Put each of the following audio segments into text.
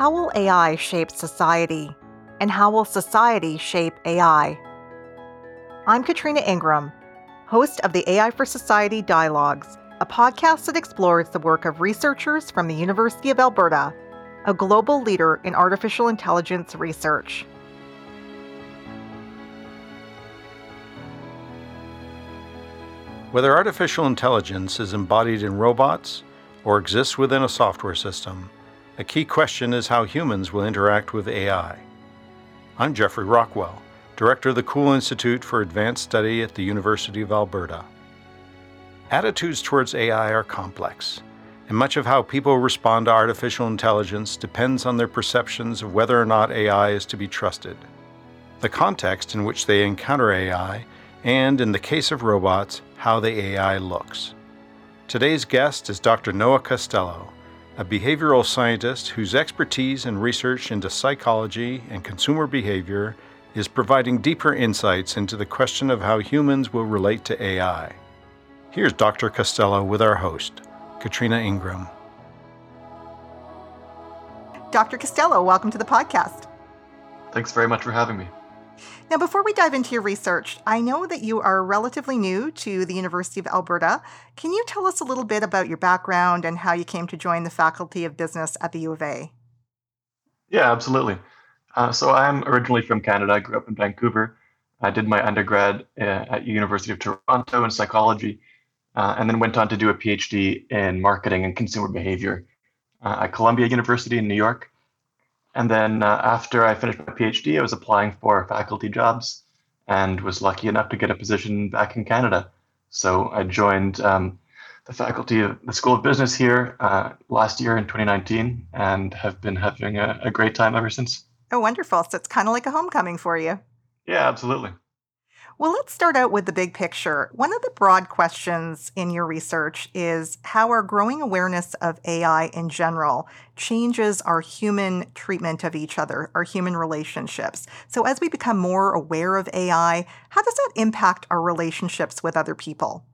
How will AI shape society? And how will society shape AI? I'm Katrina Ingram, host of the AI for Society Dialogues, a podcast that explores the work of researchers from the University of Alberta, a global leader in artificial intelligence research. Whether artificial intelligence is embodied in robots or exists within a software system, a key question is how humans will interact with AI. I'm Geoffrey Rockwell, Director of the Kule Institute for Advanced Study at the University of Alberta. Attitudes towards AI are complex, and much of how people respond to artificial intelligence depends on their perceptions of whether or not AI is to be trusted. The context in which they encounter AI, and in the case of robots, how the AI looks. Today's guest is Dr. Noah Castelo, a behavioral scientist whose expertise and research into psychology and consumer behavior is providing deeper insights into the question of how humans will relate to AI. Here's Dr. Castelo with our host, Katrina Ingram. Dr. Castelo, welcome to the podcast. Thanks very much for having me. Now, before we dive into your research, I know that you are relatively new to the University of Alberta. Can you tell us a little bit about your background and how you came to join the Faculty of Business at the U of A? Yeah, absolutely. Uh, so I'm originally from Canada. I grew up in Vancouver. I did my undergrad uh, at University of Toronto in psychology, uh, and then went on to do a PhD in marketing and consumer behavior uh, at Columbia University in New York. And then uh, after I finished my PhD, I was applying for faculty jobs and was lucky enough to get a position back in Canada. So I joined um, the faculty of the School of Business here uh, last year in 2019 and have been having a, a great time ever since. Oh, wonderful. So it's kind of like a homecoming for you. Yeah, absolutely. Well, let's start out with the big picture. One of the broad questions in your research is how our growing awareness of AI in general changes our human treatment of each other, our human relationships. So, as we become more aware of AI, how does that impact our relationships with other people?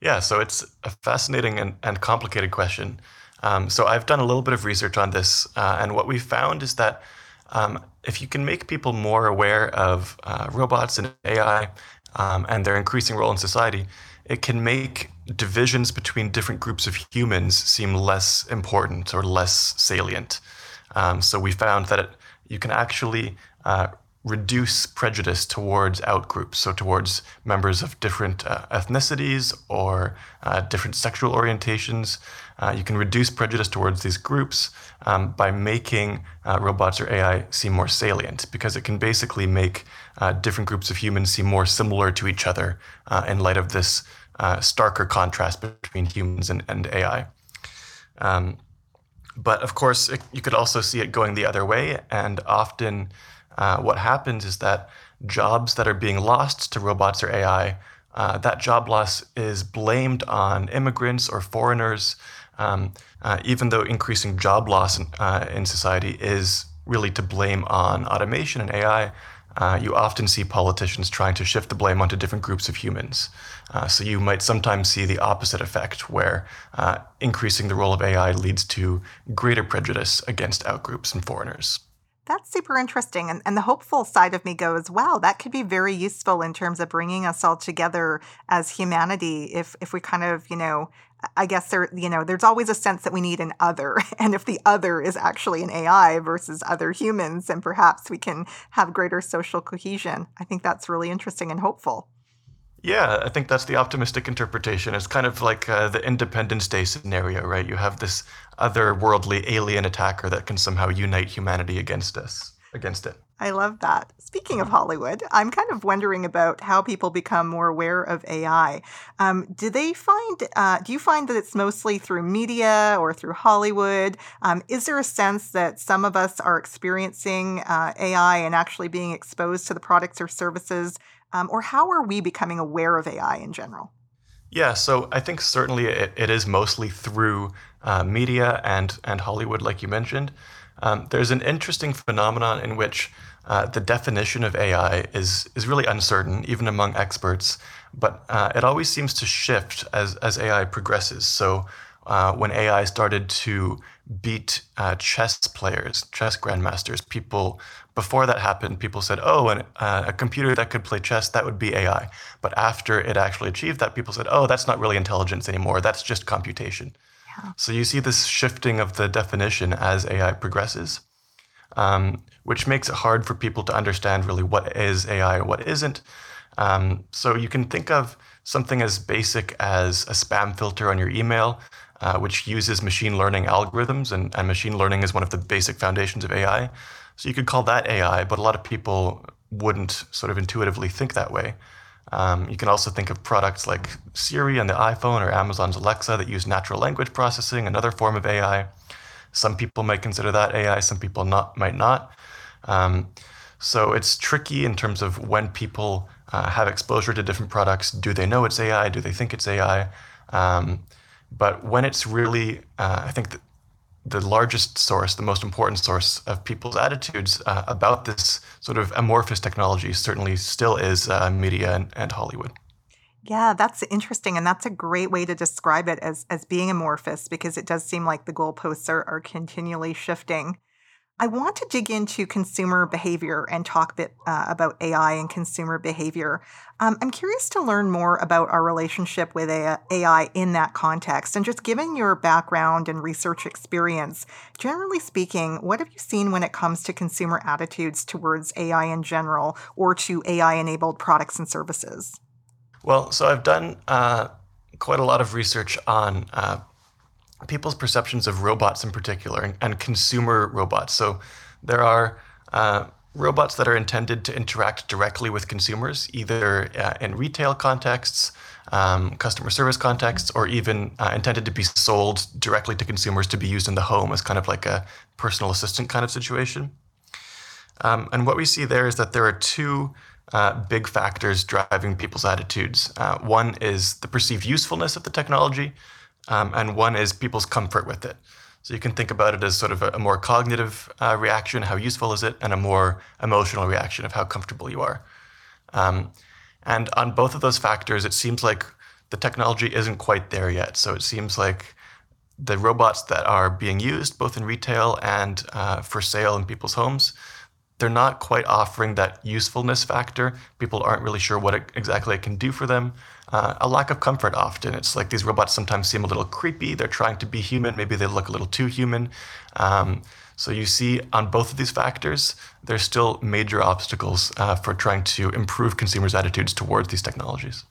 Yeah, so it's a fascinating and, and complicated question. Um, so, I've done a little bit of research on this, uh, and what we found is that um, if you can make people more aware of uh, robots and AI um, and their increasing role in society, it can make divisions between different groups of humans seem less important or less salient. Um, so we found that it, you can actually uh, reduce prejudice towards outgroups, so towards members of different uh, ethnicities or uh, different sexual orientations. Uh, you can reduce prejudice towards these groups um, by making uh, robots or AI seem more salient, because it can basically make uh, different groups of humans seem more similar to each other uh, in light of this starker contrast between humans and, and AI. Um, but of course, it, you could also see it going the other way, and often uh, what happens is that jobs that are being lost to robots or AI, uh, that job loss is blamed on immigrants or foreigners, um, uh, even though increasing job loss in, uh, in, society is really to blame on automation and AI. Uh, you often see politicians trying to shift the blame onto different groups of humans. Uh, so you might sometimes see the opposite effect, where increasing the role of AI leads to greater prejudice against outgroups and foreigners. That's super interesting. And, and the hopeful side of me goes, wow, that could be very useful in terms of bringing us all together as humanity if, if we kind of, you know, I guess there, you know, there's always a sense that we need an other. And if the other is actually an AI versus other humans, then perhaps we can have greater social cohesion. I think that's really interesting and hopeful. Yeah, I think that's the optimistic interpretation. It's kind of like uh, the Independence Day scenario, right? You have this otherworldly alien attacker that can somehow unite humanity against us, against it. I love that. Speaking of Hollywood, I'm kind of wondering about how people become more aware of AI. Um, do they find? Uh, do you find that it's mostly through media or through Hollywood? Um, is there a sense that some of us are experiencing uh, AI and actually being exposed to the products or services um, or how are we becoming aware of AI in general? Yeah, so I think certainly it, it is mostly through uh, media and and Hollywood, like you mentioned. Um, there's an interesting phenomenon in which uh, the definition of AI is is really uncertain, even among experts. But uh, it always seems to shift as as AI progresses. So uh, when AI started to beat uh, chess players, chess grandmasters. People before that happened, people said, "Oh, an, uh, a computer that could play chess that would be AI." But after it actually achieved that, people said, "Oh, that's not really intelligence anymore. That's just computation." So you see this shifting of the definition as AI progresses, um, which makes it hard for people to understand really what is AI and what isn't. Um, so you can think of something as basic as a spam filter on your email uh, which uses machine learning algorithms, and, and machine learning is one of the basic foundations of AI. So you could call that AI, but a lot of people wouldn't sort of intuitively think that way. Um, you can also think of products like Siri on the iPhone or Amazon's Alexa that use natural language processing, another form of AI. Some people might consider that AI, some people not might not. Um, so it's tricky in terms of when people uh, have exposure to different products. Do they know it's AI? Do they think it's AI? Um, but when it's really, uh, I think the largest source, the most important source of people's attitudes uh, about this sort of amorphous technology certainly still is uh, media and, and, Hollywood. Yeah, that's interesting. And that's a great way to describe it as, as being amorphous because it does seem like the goalposts are, are continually shifting. I want to dig into consumer behavior and talk a bit uh, about AI and consumer behavior. Um, I'm curious to learn more about our relationship with AI in that context. And just given your background and research experience, generally speaking, what have you seen when it comes to consumer attitudes towards AI in general or to AI enabled products and services? Well, so I've done uh, quite a lot of research on uh, people's perceptions of robots in particular and, and consumer robots. So there are uh, robots that are intended to interact directly with consumers, either uh, in retail contexts, um, customer service contexts, or even uh, intended to be sold directly to consumers to be used in the home as kind of like a personal assistant kind of situation. Um, and what we see there is that there are two uh, big factors driving people's attitudes. Uh, one is the perceived usefulness of the technology, um, and one is people's comfort with it. So you can think about it as sort of a, a more cognitive uh, reaction, how useful is it, and a more emotional reaction of how comfortable you are. Um, and on both of those factors, it seems like the technology isn't quite there yet. So it seems like the robots that are being used, both in retail and uh, for sale in people's homes, they're not quite offering that usefulness factor. People aren't really sure what it, exactly it can do for them. Uh, a lack of comfort often. It's like these robots sometimes seem a little creepy. They're trying to be human. Maybe they look a little too human. Um, so you see on both of these factors, there's still major obstacles uh, for trying to improve consumers' attitudes towards these technologies.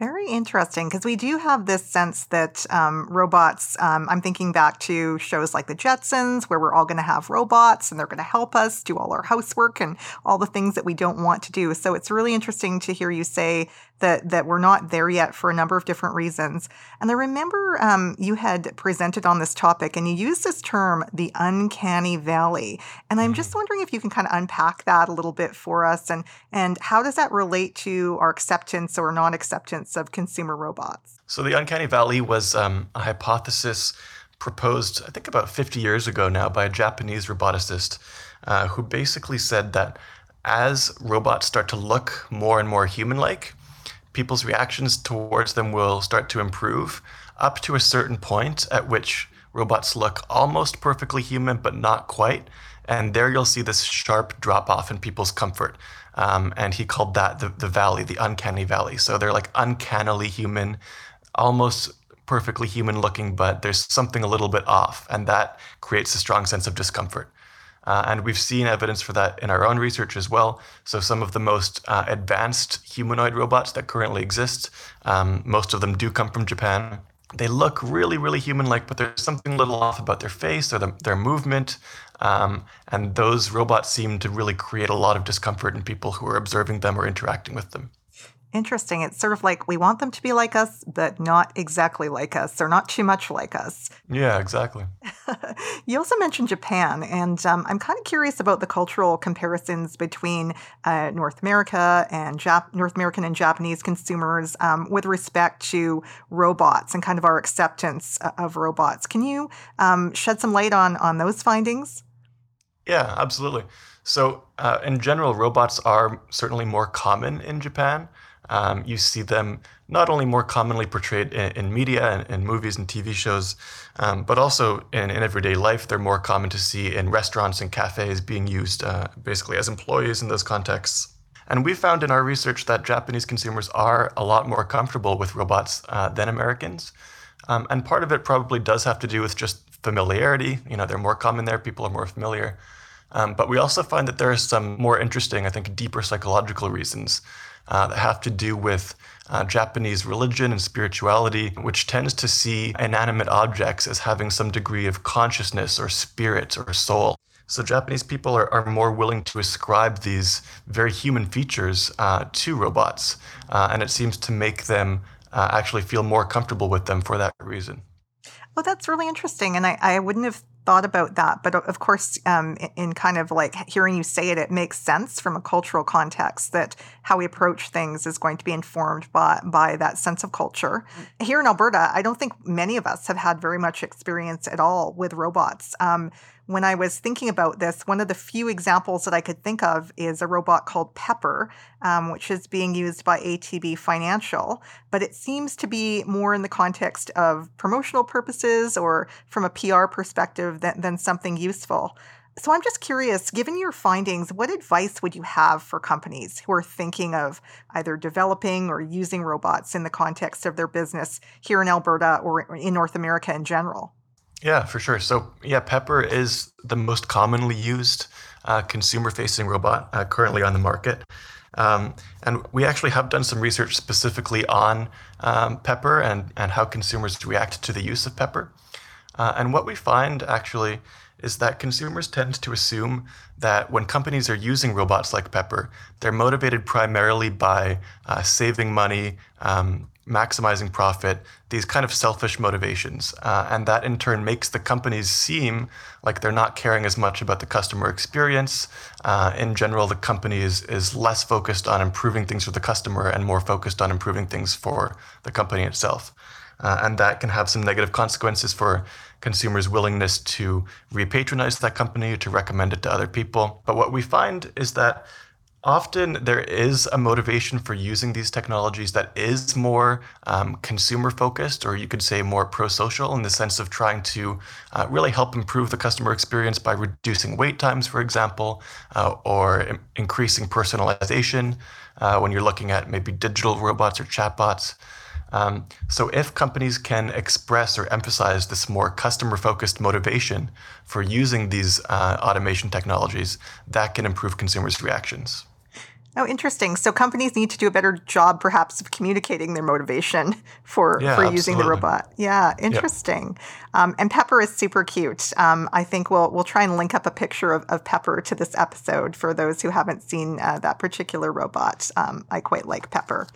Very interesting because we do have this sense that um, robots, um, I'm thinking back to shows like The Jetsons, where we're all going to have robots and they're going to help us do all our housework and all the things that we don't want to do. So it's really interesting to hear you say that that we're not there yet for a number of different reasons. And I remember um, you had presented on this topic, and you used this term, the uncanny valley. And I'm just mm-hmm. wondering if you can kind of unpack that a little bit for us, and and how does that relate to our acceptance or non-acceptance of consumer robots? So the uncanny valley was um, a hypothesis proposed, I think, about 50 years ago now by a Japanese roboticist uh, who basically said that as robots start to look more and more human like, people's reactions towards them will start to improve up to a certain point at which robots look almost perfectly human, but not quite. And there you'll see this sharp drop off in people's comfort. Um, and he called that the, the valley, the uncanny valley. So they're like uncannily human, almost perfectly human looking, but there's something a little bit off. And that creates a strong sense of discomfort. Uh, and we've seen evidence for that in our own research as well. So, some of the most uh, advanced humanoid robots that currently exist, um, most of them do come from Japan. They look really, really human like, but there's something a little off about their face or the, their movement. Um, and those robots seem to really create a lot of discomfort in people who are observing them or interacting with them. Interesting. It's sort of like we want them to be like us, but not exactly like us, or not too much like us. Yeah, exactly. you also mentioned Japan, and um, I'm kind of curious about the cultural comparisons between uh, North America and Jap- North American and Japanese consumers um, with respect to robots and kind of our acceptance uh, of robots. Can you um, shed some light on on those findings? Yeah, absolutely. So, uh, in general, robots are certainly more common in Japan. Um, you see them not only more commonly portrayed in, in media and movies and TV shows, um, but also in, in, everyday life. They're more common to see in restaurants and cafes being used uh, basically as employees in those contexts. And we found in our research that Japanese consumers are a lot more comfortable with robots uh, than Americans. Um, and part of it probably does have to do with just familiarity. You know, they're more common there, people are more familiar. Um, but we also find that there are some more interesting, I think, deeper psychological reasons uh, that have to do with uh, Japanese religion and spirituality, which tends to see inanimate objects as having some degree of consciousness or spirit or soul. So Japanese people are, are more willing to ascribe these very human features uh, to robots, uh, and it seems to make them uh, actually feel more comfortable with them for that reason. Well, that's really interesting. And I, I wouldn't have thought about that. But of course, um, in kind of like hearing you say it, it makes sense from a cultural context that how we approach things is going to be informed by, by that sense of culture. Mm. Here in Alberta, I don't think many of us have had very much experience at all with robots. Um, when I was thinking about this, one of the few examples that I could think of is a robot called Pepper, um, which is being used by ATB Financial. But it seems to be more in the context of promotional purposes or from a PR perspective than, than something useful. So I'm just curious, given your findings, what advice would you have for companies who are thinking of either developing or using robots in the context of their business here in Alberta or in North America in general? Yeah, for sure. So, yeah, Pepper is the most commonly used uh, consumer facing robot uh, currently on the market. Um, and we actually have done some research specifically on um, Pepper and, and how consumers react to the use of Pepper. Uh, and what we find actually is that consumers tend to assume that when companies are using robots like Pepper, they're motivated primarily by uh, saving money, um, maximizing profit, these kind of selfish motivations. Uh, and that in turn makes the companies seem like they're not caring as much about the customer experience. Uh, in general, the company is, is less focused on improving things for the customer and more focused on improving things for the company itself. Uh, and that can have some negative consequences for consumers' willingness to repatronize that company, to recommend it to other people. But what we find is that often there is a motivation for using these technologies that is more um, consumer focused, or you could say more pro social in the sense of trying to uh, really help improve the customer experience by reducing wait times, for example, uh, or Im- increasing personalization uh, when you're looking at maybe digital robots or chatbots. Um, so, if companies can express or emphasize this more customer focused motivation for using these uh, automation technologies, that can improve consumers' reactions. Oh, interesting. So companies need to do a better job, perhaps, of communicating their motivation for yeah, for using the robot. Yeah, interesting. Um, and Pepper is super cute. Um, I think we'll we'll try and link up a picture of, of Pepper to this episode for those who haven't seen uh, that particular robot. Um, I quite like Pepper.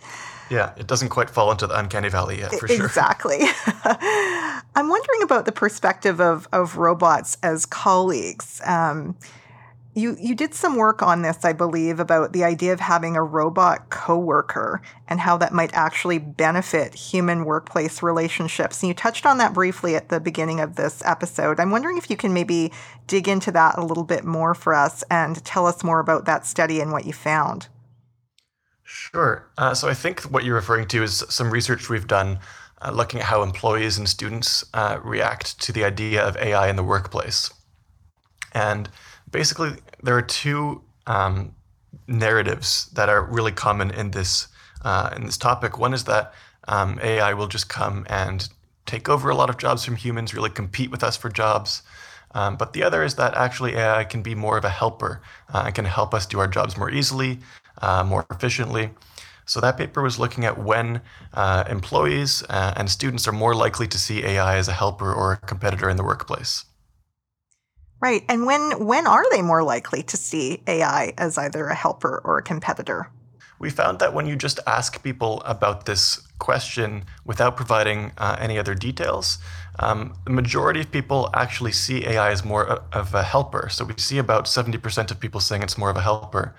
Yeah, it doesn't quite fall into the uncanny valley yet, for sure. Exactly. I'm wondering about the perspective of of robots as colleagues. Um, you you did some work on this, I believe, about the idea of having a robot coworker and how that might actually benefit human workplace relationships. And you touched on that briefly at the beginning of this episode. I'm wondering if you can maybe dig into that a little bit more for us and tell us more about that study and what you found. Sure. Uh, so I think what you're referring to is some research we've done uh, looking at how employees and students uh, react to the idea of AI in the workplace. And basically, there are two um, narratives that are really common in this uh, in this topic. One is that um, AI will just come and take over a lot of jobs from humans, really compete with us for jobs. Um, but the other is that actually AI can be more of a helper uh, and can help us do our jobs more easily, uh, more efficiently. So that paper was looking at when uh, employees uh, and students are more likely to see AI as a helper or a competitor in the workplace. Right. And when when are they more likely to see AI as either a helper or a competitor? We found that when you just ask people about this question without providing uh, any other details, um, the majority of people actually see AI as more of a helper. So we see about 70% of people saying it's more of a helper.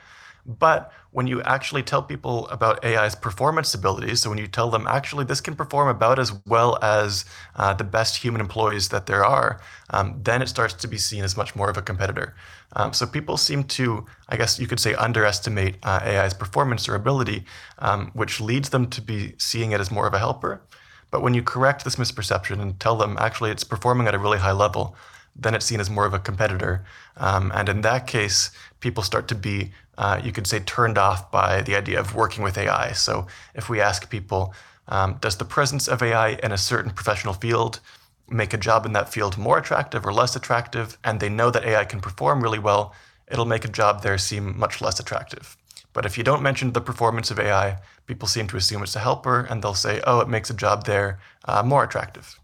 But when you actually tell people about AI's performance abilities, so when you tell them actually this can perform about as well as uh, the best human employees that there are, um, then it starts to be seen as much more of a competitor. Um, so people seem to, I guess you could say, underestimate uh, AI's performance or ability, um, which leads them to be seeing it as more of a helper. But when you correct this misperception and tell them actually it's performing at a really high level, then it's seen as more of a competitor. Um, and in that case, people start to be, uh, you could say, turned off by the idea of working with AI. So if we ask people, um, does the presence of AI in a certain professional field make a job in that field more attractive or less attractive? And they know that AI can perform really well, it'll make a job there seem much less attractive. But if you don't mention the performance of AI, people seem to assume it's a helper and they'll say, oh, it makes a job there uh, more attractive.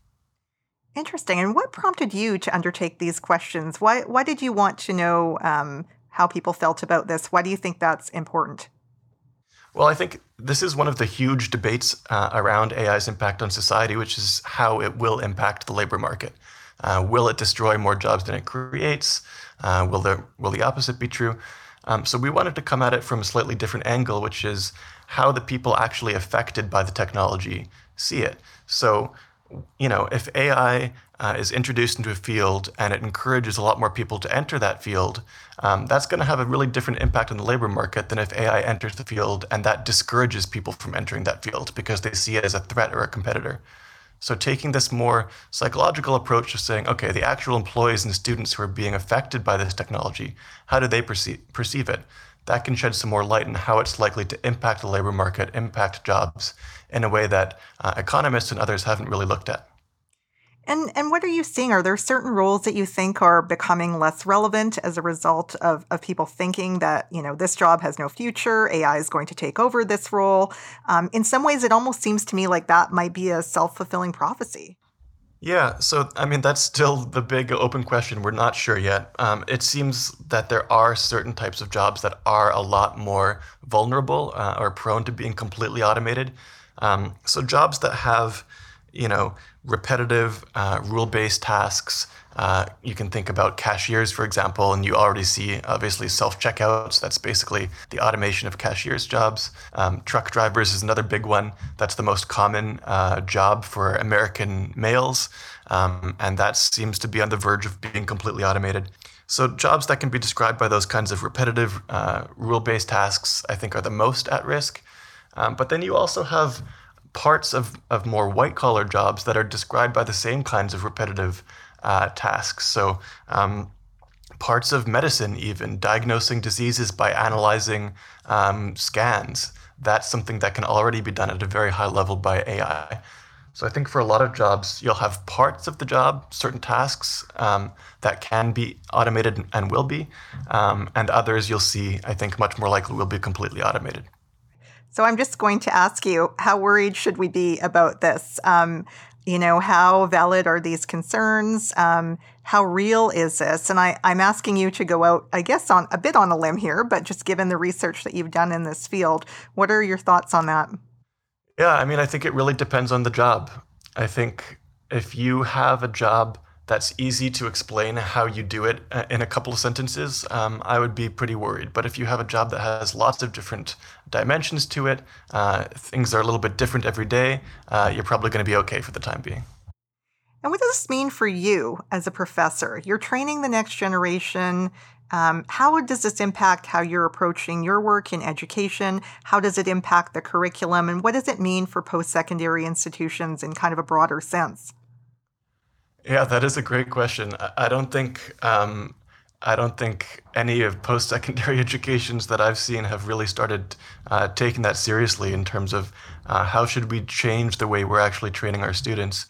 Interesting. And what prompted you to undertake these questions? Why, why did you want to know um, how people felt about this? Why do you think that's important? Well, I think this is one of the huge debates uh, around AI's impact on society, which is how it will impact the labor market. Uh, will it destroy more jobs than it creates? Uh, will, the, will the opposite be true? Um, so we wanted to come at it from a slightly different angle, which is how the people actually affected by the technology see it. So you know, if AI uh, is introduced into a field and it encourages a lot more people to enter that field, um, that's going to have a really different impact on the labor market than if AI enters the field and that discourages people from entering that field because they see it as a threat or a competitor. So, taking this more psychological approach of saying, okay, the actual employees and students who are being affected by this technology, how do they perceive, perceive it? That can shed some more light on how it's likely to impact the labor market, impact jobs, in a way that uh, economists and others haven't really looked at. And and what are you seeing? Are there certain roles that you think are becoming less relevant as a result of, of people thinking that you know this job has no future, AI is going to take over this role? Um, in some ways, it almost seems to me like that might be a self fulfilling prophecy. Yeah, so I mean that's still the big open question. We're not sure yet. Um, it seems that there are certain types of jobs that are a lot more vulnerable uh, or prone to being completely automated. Um, so jobs that have, you know, repetitive uh, rule-based tasks. Uh, you can think about cashiers, for example, and you already see obviously self-checkouts. That's basically the automation of cashiers' jobs. Um, truck drivers is another big one. That's the most common uh, job for American males, um, and that seems to be on the verge of being completely automated. So jobs that can be described by those kinds of repetitive, uh, rule-based tasks, I think, are the most at risk. Um, but then you also have parts of, of more white collar jobs that are described by the same kinds of repetitive uh, tasks. So, um, parts of medicine, even diagnosing diseases by analyzing um, scans, that's something that can already be done at a very high level by AI. So I think for a lot of jobs, you'll have parts of the job, certain tasks um, that can be automated and will be, um, and others you'll see, I think, much more likely will be completely automated. So I'm just going to ask you, how worried should we be about this? Um, you know, how valid are these concerns? Um, how real is this? And I, I'm asking you to go out, I guess, on a bit on a limb here, but just given the research that you've done in this field, what are your thoughts on that? Yeah, I mean, I think it really depends on the job. I think if you have a job that's easy to explain how you do it uh, in a couple of sentences, um, I would be pretty worried. But if you have a job that has lots of different dimensions to it, uh, things are a little bit different every day, uh, you're probably going to be okay for the time being. And what does this mean for you as a professor? You're training the next generation. Um, how does this impact how you're approaching your work in education? How does it impact the curriculum? And what does it mean for post secondary institutions in kind of a broader sense? Yeah, that is a great question. I don't think um, I don't think any of post-secondary educations that I've seen have really started uh, taking that seriously in terms of uh, how should we change the way we're actually training our students.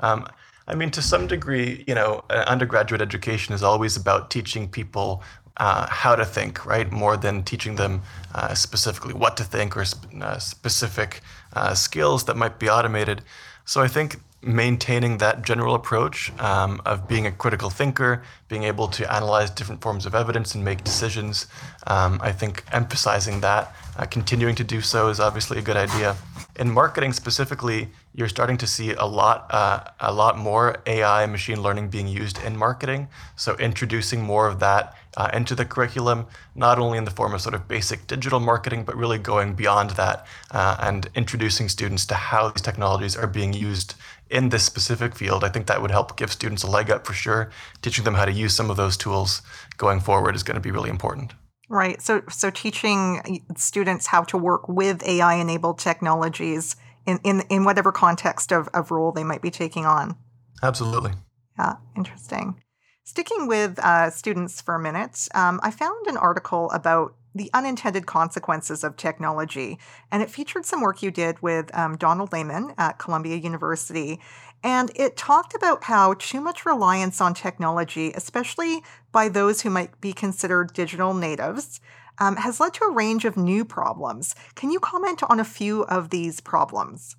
Um, I mean, to some degree, you know, undergraduate education is always about teaching people uh, how to think, right? More than teaching them uh, specifically what to think or sp- uh, specific uh, skills that might be automated. So I think maintaining that general approach um, of being a critical thinker, being able to analyze different forms of evidence and make decisions. Um, I think emphasizing that uh, continuing to do so is obviously a good idea. In marketing specifically, you're starting to see a lot, uh, a lot more AI and machine learning being used in marketing. So introducing more of that uh, into the curriculum, not only in the form of sort of basic digital marketing, but really going beyond that uh, and introducing students to how these technologies are being used in this specific field. I think that would help give students a leg up for sure. Teaching them how to use some of those tools going forward is going to be really important. Right. So, so teaching students how to work with AI-enabled technologies in, in, in whatever context of, of role they might be taking on. Absolutely. Yeah, interesting. Sticking with uh, students for a minute, um, I found an article about the unintended consequences of technology, and it featured some work you did with um, Donald Lehmann at Columbia University. And it talked about how too much reliance on technology, especially by those who might be considered digital natives, um, has led to a range of new problems. Can you comment on a few of these problems?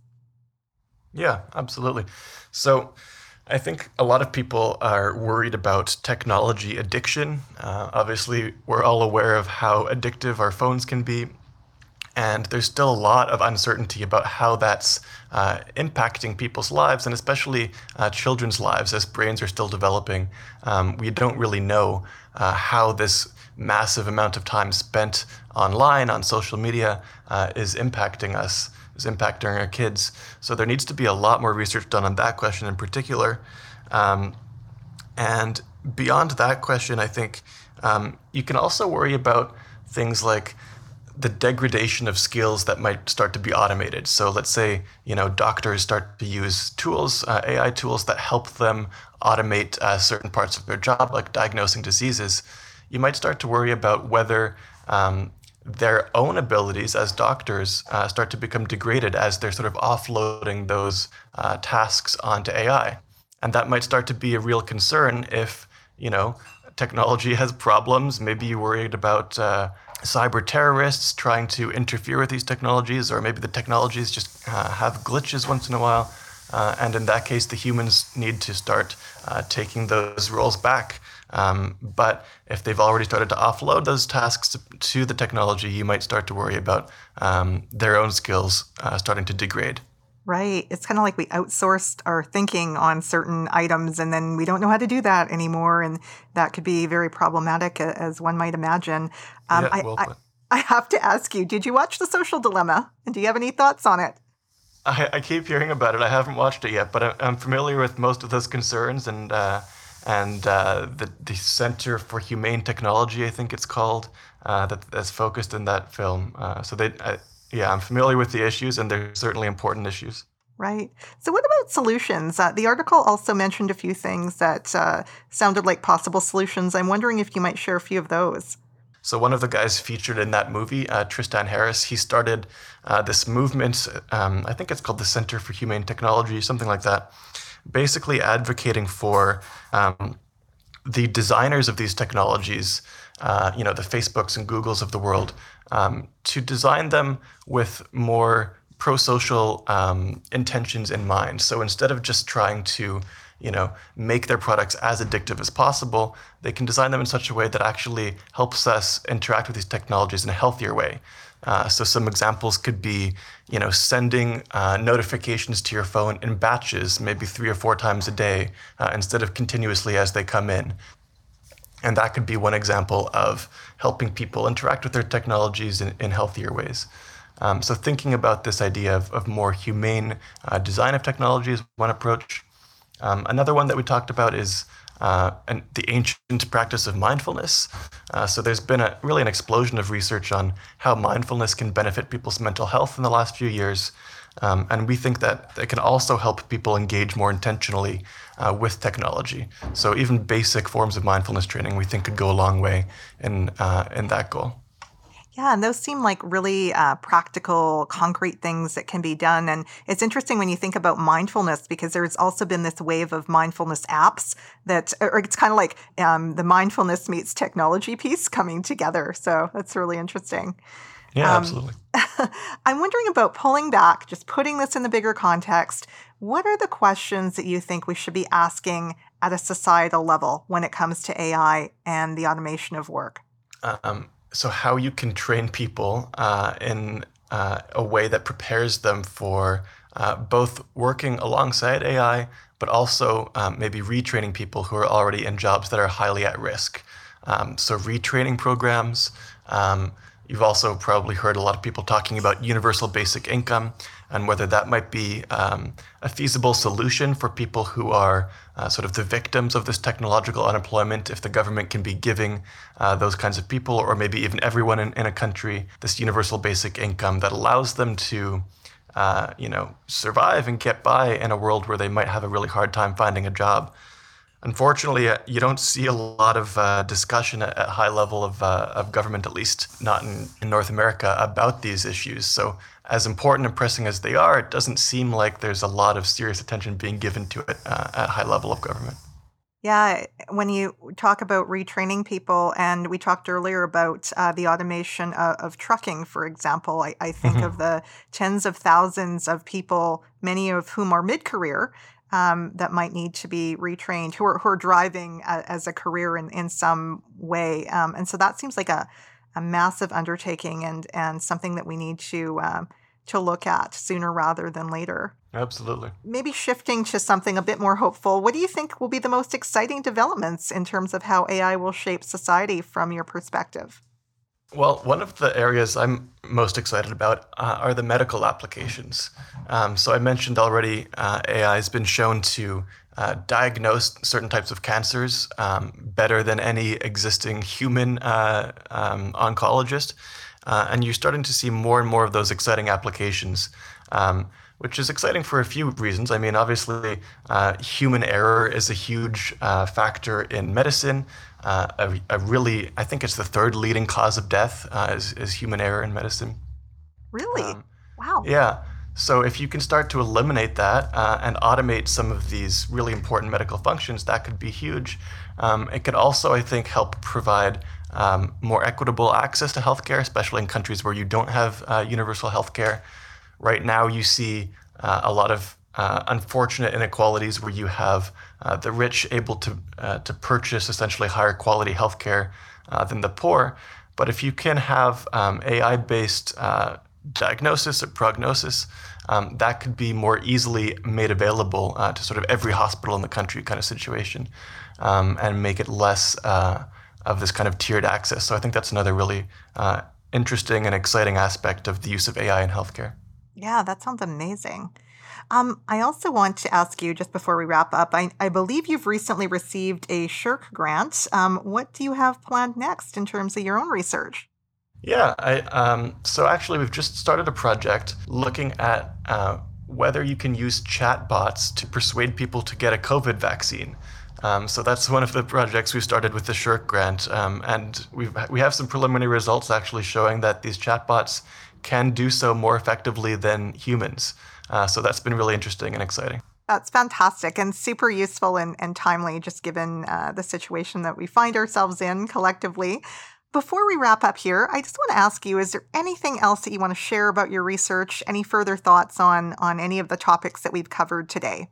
Yeah, absolutely. So, I think a lot of people are worried about technology addiction. Uh, obviously, we're all aware of how addictive our phones can be. And there's still a lot of uncertainty about how that's uh, impacting people's lives, and especially uh, children's lives as brains are still developing. Um, we don't really know uh, how this massive amount of time spent online on social media uh, is impacting us is impacting our kids. So there needs to be a lot more research done on that question in particular. Um, and beyond that question, I think um, you can also worry about things like the degradation of skills that might start to be automated. So let's say you know doctors start to use tools, uh, AI tools that help them automate uh, certain parts of their job, like diagnosing diseases. You might start to worry about whether um, their own abilities as doctors uh, start to become degraded as they're sort of offloading those uh, tasks onto AI. And that might start to be a real concern if, you know, technology has problems. Maybe you're worried about uh, cyber terrorists trying to interfere with these technologies, or maybe the technologies just uh, have glitches once in a while. Uh, and in that case, the humans need to start uh, taking those roles back um, but if they've already started to offload those tasks to, the technology, you might start to worry about um, their own skills uh, starting to degrade. Right. It's kind of like we outsourced our thinking on certain items and then we don't know how to do that anymore. And that could be very problematic, as one might imagine. Um, yeah, well I, I, I, have to ask you did you watch The Social Dilemma? And do you have any thoughts on it? I, I keep hearing about it. I haven't watched it yet, but I'm familiar with most of those concerns. And uh, and uh, the, the Center for Humane Technology, I think it's called, uh, that, that's focused in that film. Uh, so they, yeah, I'm familiar with the issues, and they're certainly important issues. Right. So, what about solutions? Uh, the article also mentioned a few things that uh, sounded like possible solutions. I'm wondering if you might share a few of those. So one of the guys featured in that movie, uh, Tristan Harris, he started uh, this movement. Um, I think it's called the Center for Humane Technology, something like that, basically advocating for um, the designers of these technologies, uh, you know, the Facebooks and Googles of the world, um, to design them with more pro-social um, intentions in mind. So instead of just trying to, you know, make their products as addictive as possible, they can design them in such a way that actually helps us interact with these technologies in a healthier way. Uh, so some examples could be, you know, sending uh, notifications to your phone in batches, maybe three or four times a day, uh, instead of continuously as they come in. And that could be one example of helping people interact with their technologies in, in healthier ways. Um, so thinking about this idea of, of more humane uh, design of technology is one approach. Um, another one that we talked about is uh, and the ancient practice of mindfulness. Uh, so there's been a really an explosion of research on how mindfulness can benefit people's mental health in the last few years. Um, and we think that it can also help people engage more intentionally uh, with technology. So even basic forms of mindfulness training, we think, could go a long way in uh, in that goal. Yeah, and those seem like really uh, practical, concrete things that can be done. And it's interesting when you think about mindfulness because there's also been this wave of mindfulness apps that, or it's kind of like um, the mindfulness meets technology piece coming together. So that's really interesting. Yeah, um, absolutely. I'm wondering about pulling back, just putting this in the bigger context. What are the questions that you think we should be asking at a societal level when it comes to AI and the automation of work? Um, so how you can train people uh, in uh, a way that prepares them for uh, both working alongside AI, but also um, maybe retraining people who are already in jobs that are highly at risk. Um, so retraining programs. Um, you've also probably heard a lot of people talking about universal basic income and whether that might be um, a feasible solution for people who are uh, sort of the victims of this technological unemployment, if the government can be giving uh, those kinds of people, or maybe even everyone in, in a country, this universal basic income that allows them to. Uh, you know, survive and get by in a world where they might have a really hard time finding a job. Unfortunately, uh, you don't see a lot of uh, discussion at, at, high level of, uh, of government, at least not in, in North America, about these issues. So as important and pressing as they are, it doesn't seem like there's a lot of serious attention being given to it uh, at high level of government. Yeah, when you talk about retraining people, and we talked earlier about uh, the automation of, of, trucking, for example, I, I think mm-hmm. of the tens of thousands of people, many of whom are mid career, um, that might need to be retrained, who are, who are driving a, as a career in, in some way. Um, and so that seems like a, a massive undertaking and and something that we need to um, to look at sooner rather than later. Absolutely. Maybe shifting to something a bit more hopeful. What do you think will be the most exciting developments in terms of how AI will shape society from your perspective? Well, one of the areas I'm most excited about uh, are the medical applications. Um, so I mentioned already, uh, AI has been shown to uh, diagnose certain types of cancers um, better than any existing human uh, um, oncologist. Uh, and you're starting to see more and more of those exciting applications, um, which is exciting for a few reasons. I mean, obviously, uh, human error is a huge uh, factor in medicine. A, a, really, I think it's the third leading cause of death is, is human error in medicine. Really? Um, wow. Yeah. So if you can start to eliminate that uh, and automate some of these really important medical functions, that could be huge. Um, it could also, I think, help provide um, more equitable access to healthcare, especially in countries where you don't have uh, universal healthcare. Right now, you see uh, a lot of uh, unfortunate inequalities where you have uh, the rich able to uh, to purchase essentially higher quality healthcare than the poor. But if you can have um, AI-based diagnosis or prognosis, um, that could be more easily made available uh, to sort of every hospital in the country kind of situation um, and make it less uh, of this kind of tiered access. So I think that's another really uh, interesting and exciting aspect of the use of AI in healthcare. Yeah, that sounds amazing. Um, I also want to ask you, just before we wrap up, I, I believe you've recently received a SSHRC grant. Um, what do you have planned next in terms of your own research? Yeah, I, um, so actually, we've just started a project looking at uh, whether you can use chatbots to persuade people to get a COVID vaccine. Um, so that's one of the projects we started with the SSHRC grant, um, and we we have some preliminary results actually showing that these chatbots can do so more effectively than humans. Uh, so that's been really interesting and exciting. That's fantastic and super useful and, and timely, just given uh, the situation that we find ourselves in collectively. Before we wrap up here, I just want to ask you is there anything else that you want to share about your research? Any further thoughts on, on any of the topics that we've covered today?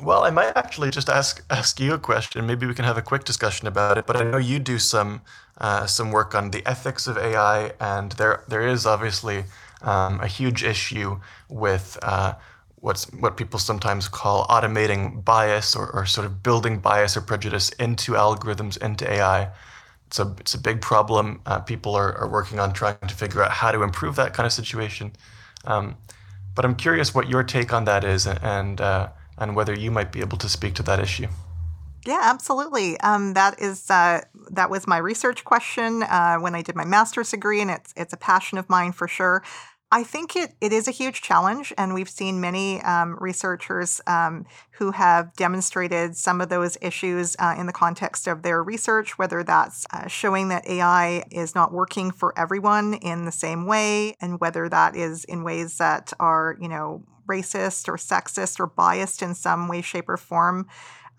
Well, I might actually just ask ask you a question. Maybe we can have a quick discussion about it. But I know you do some uh, some work on the ethics of AI, and there there is obviously um, a huge issue with uh, what's what people sometimes call automating bias or, or sort of building bias or prejudice into algorithms into AI it's a it's a big problem. Uh, people are, are working on trying to figure out how to improve that kind of situation. Um, but I'm curious what your take on that is, and uh, and whether you might be able to speak to that issue. Yeah, absolutely. Um, that is uh, that was my research question uh, when I did my master's degree, and it's it's a passion of mine for sure. I think it, it is a huge challenge, and we've seen many um, researchers um, who have demonstrated some of those issues uh, in the context of their research, whether that's uh, showing that AI is not working for everyone in the same way, and whether that is in ways that are, you know, racist or sexist or biased in some way, shape, or form.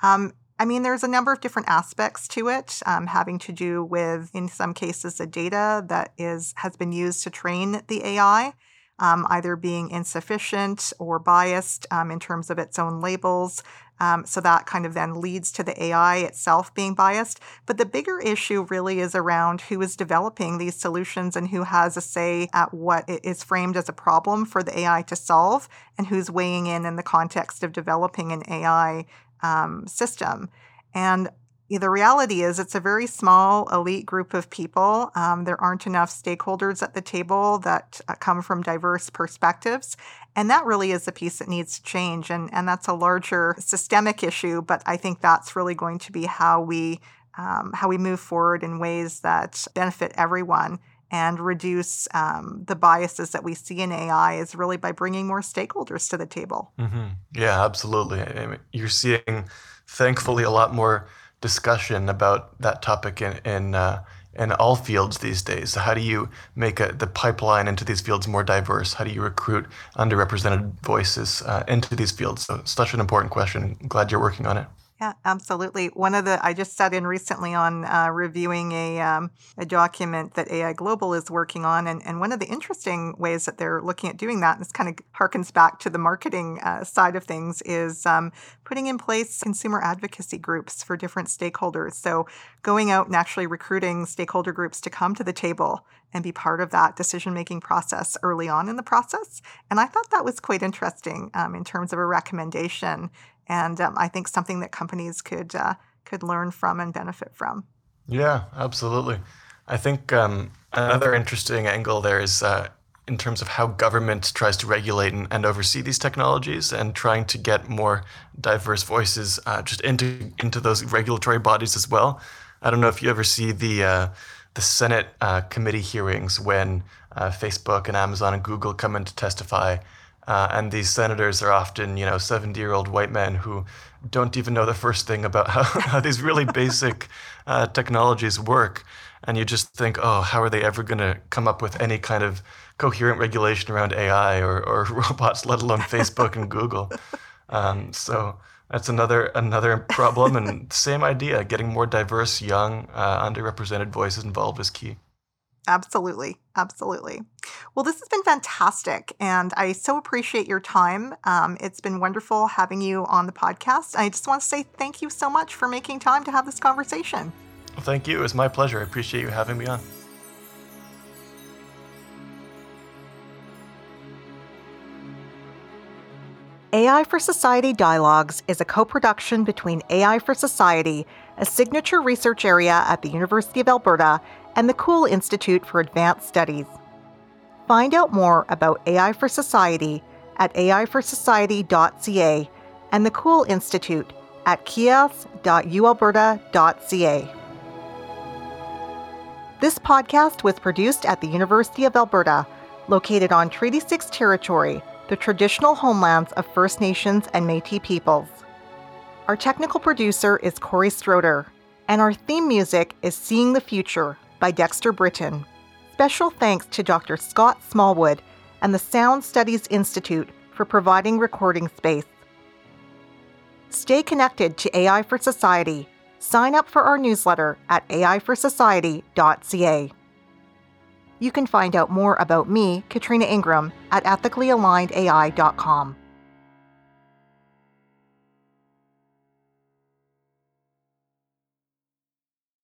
Um, I mean, there's a number of different aspects to it, um, having to do with, in some cases, the data that is has been used to train the AI. um, either being insufficient or biased um, in terms of its own labels. Um, so that kind of then leads to the AI itself being biased. But the bigger issue really is around who is developing these solutions and who has a say at what is framed as a problem for the AI to solve and who's weighing in in the context of developing an AI um, system. And the reality is it's a very small elite group of people. Um, there aren't enough stakeholders at the table that uh, come from diverse perspectives. And that really is the piece that needs to change. And, and that's a larger systemic issue, but I think that's really going to be how we um, how we move forward in ways that benefit everyone and reduce um, the biases that we see in AI is really by bringing more stakeholders to the table. Mm-hmm. Yeah, absolutely. I mean, you're seeing, thankfully, a lot more discussion about that topic in in, uh, in all fields these days. How do you make a, the pipeline into these fields more diverse? How do you recruit underrepresented voices uh, into these fields? So, such an important question. Glad you're working on it. Yeah, absolutely. One of the I just sat in recently on uh, reviewing a um, a document that AI Global is working on, and, and one of the interesting ways that they're looking at doing that, and this kind of harkens back to the marketing uh, side of things, is um, putting in place consumer advocacy groups for different stakeholders. So going out and actually recruiting stakeholder groups to come to the table and be part of that decision making process early on in the process. And I thought that was quite interesting um, in terms of a recommendation and um, I think something that companies could uh, could learn from and benefit from. Yeah, absolutely. I think um, another interesting angle there is uh, in terms of how government tries to regulate and, and, oversee these technologies, and trying to get more diverse voices uh, just into into those regulatory bodies as well. I don't know if you ever see the uh, the Senate uh, committee hearings when uh, Facebook and Amazon and Google come in to testify uh, and these senators are often, you know, 70 year old white men who don't even know the first thing about how, how these really basic uh, technologies work. And you just think, oh, how are they ever going to come up with any kind of coherent regulation around AI or, or robots, let alone Facebook and Google? Um, so that's another another problem. And same idea, getting more diverse, young, uh, underrepresented voices involved is key. Absolutely. Absolutely. Well, this has been fantastic. And I so appreciate your time. Um, it's been wonderful having you on the podcast. I just want to say thank you so much for making time to have this conversation. Well, thank you. It was my pleasure. I appreciate you having me on. AI for Society Dialogues is a co production between AI for Society, a signature research area at the University of Alberta, and the Kule Institute for Advanced Studies. Find out more about AI for Society at aiforsociety.ca and the Kule Institute at kias.ualberta.ca. This podcast was produced at the University of Alberta, located on Treaty 6 territory, the traditional homelands of First Nations and Metis peoples. Our technical producer is Corey Stroder, and our theme music is Seeing the Future by Dexter Britton. Special thanks to Dr. Scott Smallwood and the Sound Studies Institute for providing recording space. Stay connected to AI for Society. Sign up for our newsletter at aiforsociety.ca. You can find out more about me, Katrina Ingram, at ethicallyalignedai.com.